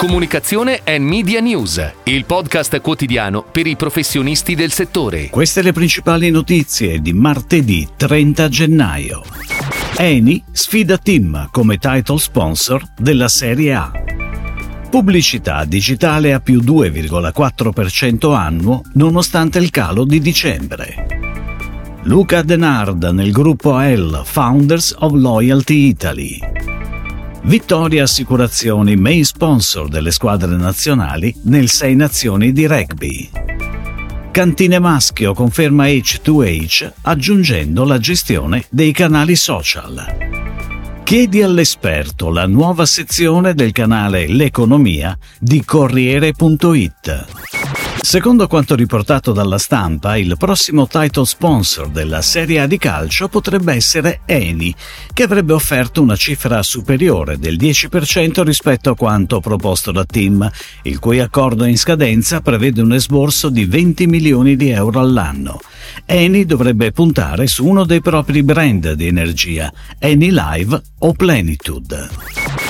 Comunicazione e Media News, il podcast quotidiano per i professionisti del settore. Queste le principali notizie di martedì 30 gennaio. Eni sfida Tim come title sponsor della Serie A. Pubblicità digitale a più 2,4% annuo nonostante il calo di dicembre. Luca Denard nel gruppo L Founders of Loyalty Italy. Vittoria Assicurazioni, main sponsor delle squadre nazionali nel Sei Nazioni di rugby. Cantine Maschio conferma H2H aggiungendo la gestione dei canali social. Chiedi all'esperto la nuova sezione del canale L'Economia di Corriere.it. Secondo quanto riportato dalla stampa, il prossimo title sponsor della Serie A di calcio potrebbe essere Eni, che avrebbe offerto una cifra superiore del 10% rispetto a quanto proposto da Tim, il cui accordo in scadenza prevede un esborso di 20 milioni di euro all'anno. Eni dovrebbe puntare su uno dei propri brand di energia, Eni Live o Plenitude.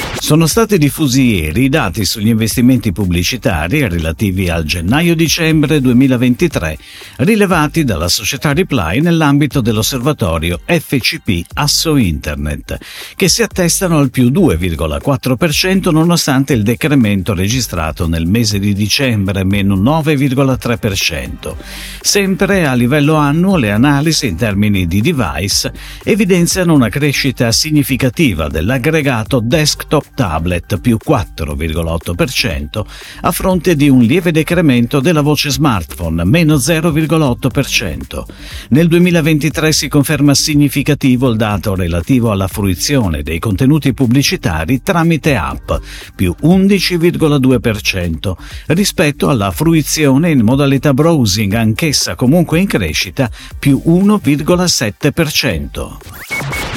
Sono stati diffusi ieri i dati sugli investimenti pubblicitari relativi al gennaio-dicembre 2023 rilevati dalla società Reply nell'ambito dell'osservatorio FCP Asso Internet, che si attestano al più 2,4% nonostante il decremento registrato nel mese di dicembre, meno 9,3%. Sempre a livello annuo le analisi in termini di device evidenziano una crescita significativa dell'aggregato desktop tablet più 4,8% a fronte di un lieve decremento della voce smartphone meno 0,8%. Nel 2023 si conferma significativo il dato relativo alla fruizione dei contenuti pubblicitari tramite app più 11,2% rispetto alla fruizione in modalità browsing anch'essa comunque in crescita più 1,7%.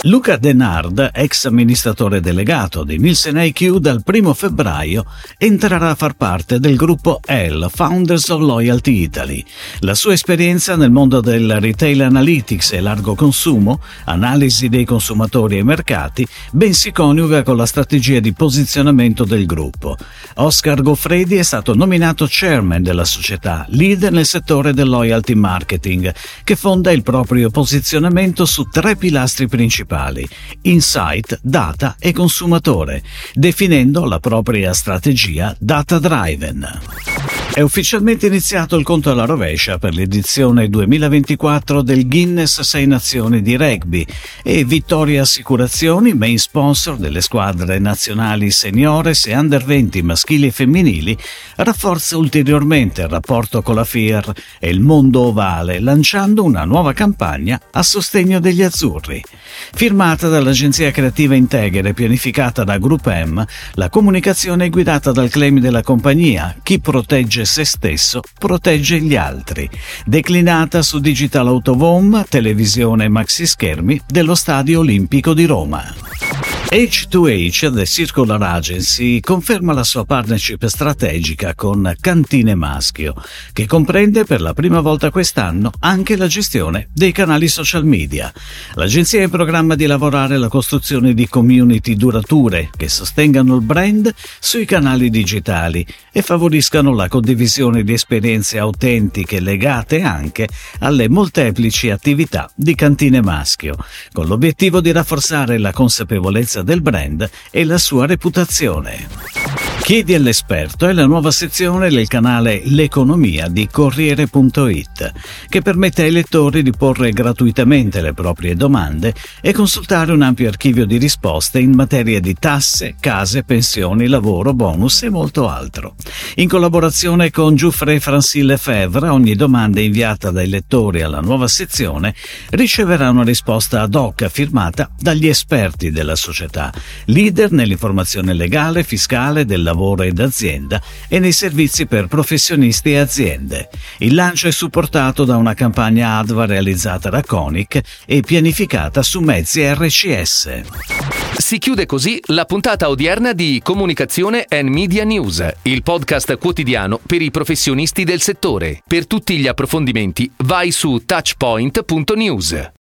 Luca Denard, ex amministratore delegato di Nielsen IQ dal 1 febbraio, entrerà a far parte del gruppo L, Founders of Loyalty Italy. La sua esperienza nel mondo del retail analytics e largo consumo, analisi dei consumatori e mercati, ben si coniuga con la strategia di posizionamento del gruppo. Oscar Goffredi è stato nominato chairman della società, leader nel settore del loyalty marketing, che fonda il proprio posizionamento su tre pilastri principali, insight, data e consumatore, definendo la propria strategia data driven. È ufficialmente iniziato il conto alla rovescia per l'edizione 2024 del Guinness 6 Nazioni di rugby e Vittoria Assicurazioni, main sponsor delle squadre nazionali seniores e under 20 maschili e femminili, rafforza ulteriormente il rapporto con la FIR e il mondo ovale lanciando una nuova campagna a sostegno degli azzurri. Firmata dall'agenzia creativa Integre e pianificata da Group M, la comunicazione è guidata dal claim della compagnia Chi protegge se stesso, protegge gli altri, declinata su Digital Home, televisione e maxi schermi dello Stadio Olimpico di Roma. H2H, The Circular Agency, conferma la sua partnership strategica con Cantine Maschio, che comprende per la prima volta quest'anno anche la gestione dei canali social media. L'agenzia è in programma di lavorare alla costruzione di community durature che sostengano il brand sui canali digitali e favoriscano la condivisione di esperienze autentiche legate anche alle molteplici attività di Cantine Maschio, con l'obiettivo di rafforzare la consapevolezza del brand e la sua reputazione. Chiedi all'esperto è la nuova sezione del canale L'Economia di Corriere.it che permette ai lettori di porre gratuitamente le proprie domande e consultare un ampio archivio di risposte in materia di tasse, case, pensioni, lavoro, bonus e molto altro. In collaborazione con Giuffre Francine Lefebvre, ogni domanda inviata dai lettori alla nuova sezione riceverà una risposta ad hoc firmata dagli esperti della società, leader nell'informazione legale, fiscale, del lavoro lavoro ed azienda e nei servizi per professionisti e aziende. Il lancio è supportato da una campagna ADVA realizzata da Conic e pianificata su mezzi RCS. Si chiude così la puntata odierna di Comunicazione and Media News, il podcast quotidiano per i professionisti del settore. Per tutti gli approfondimenti vai su touchpoint.news.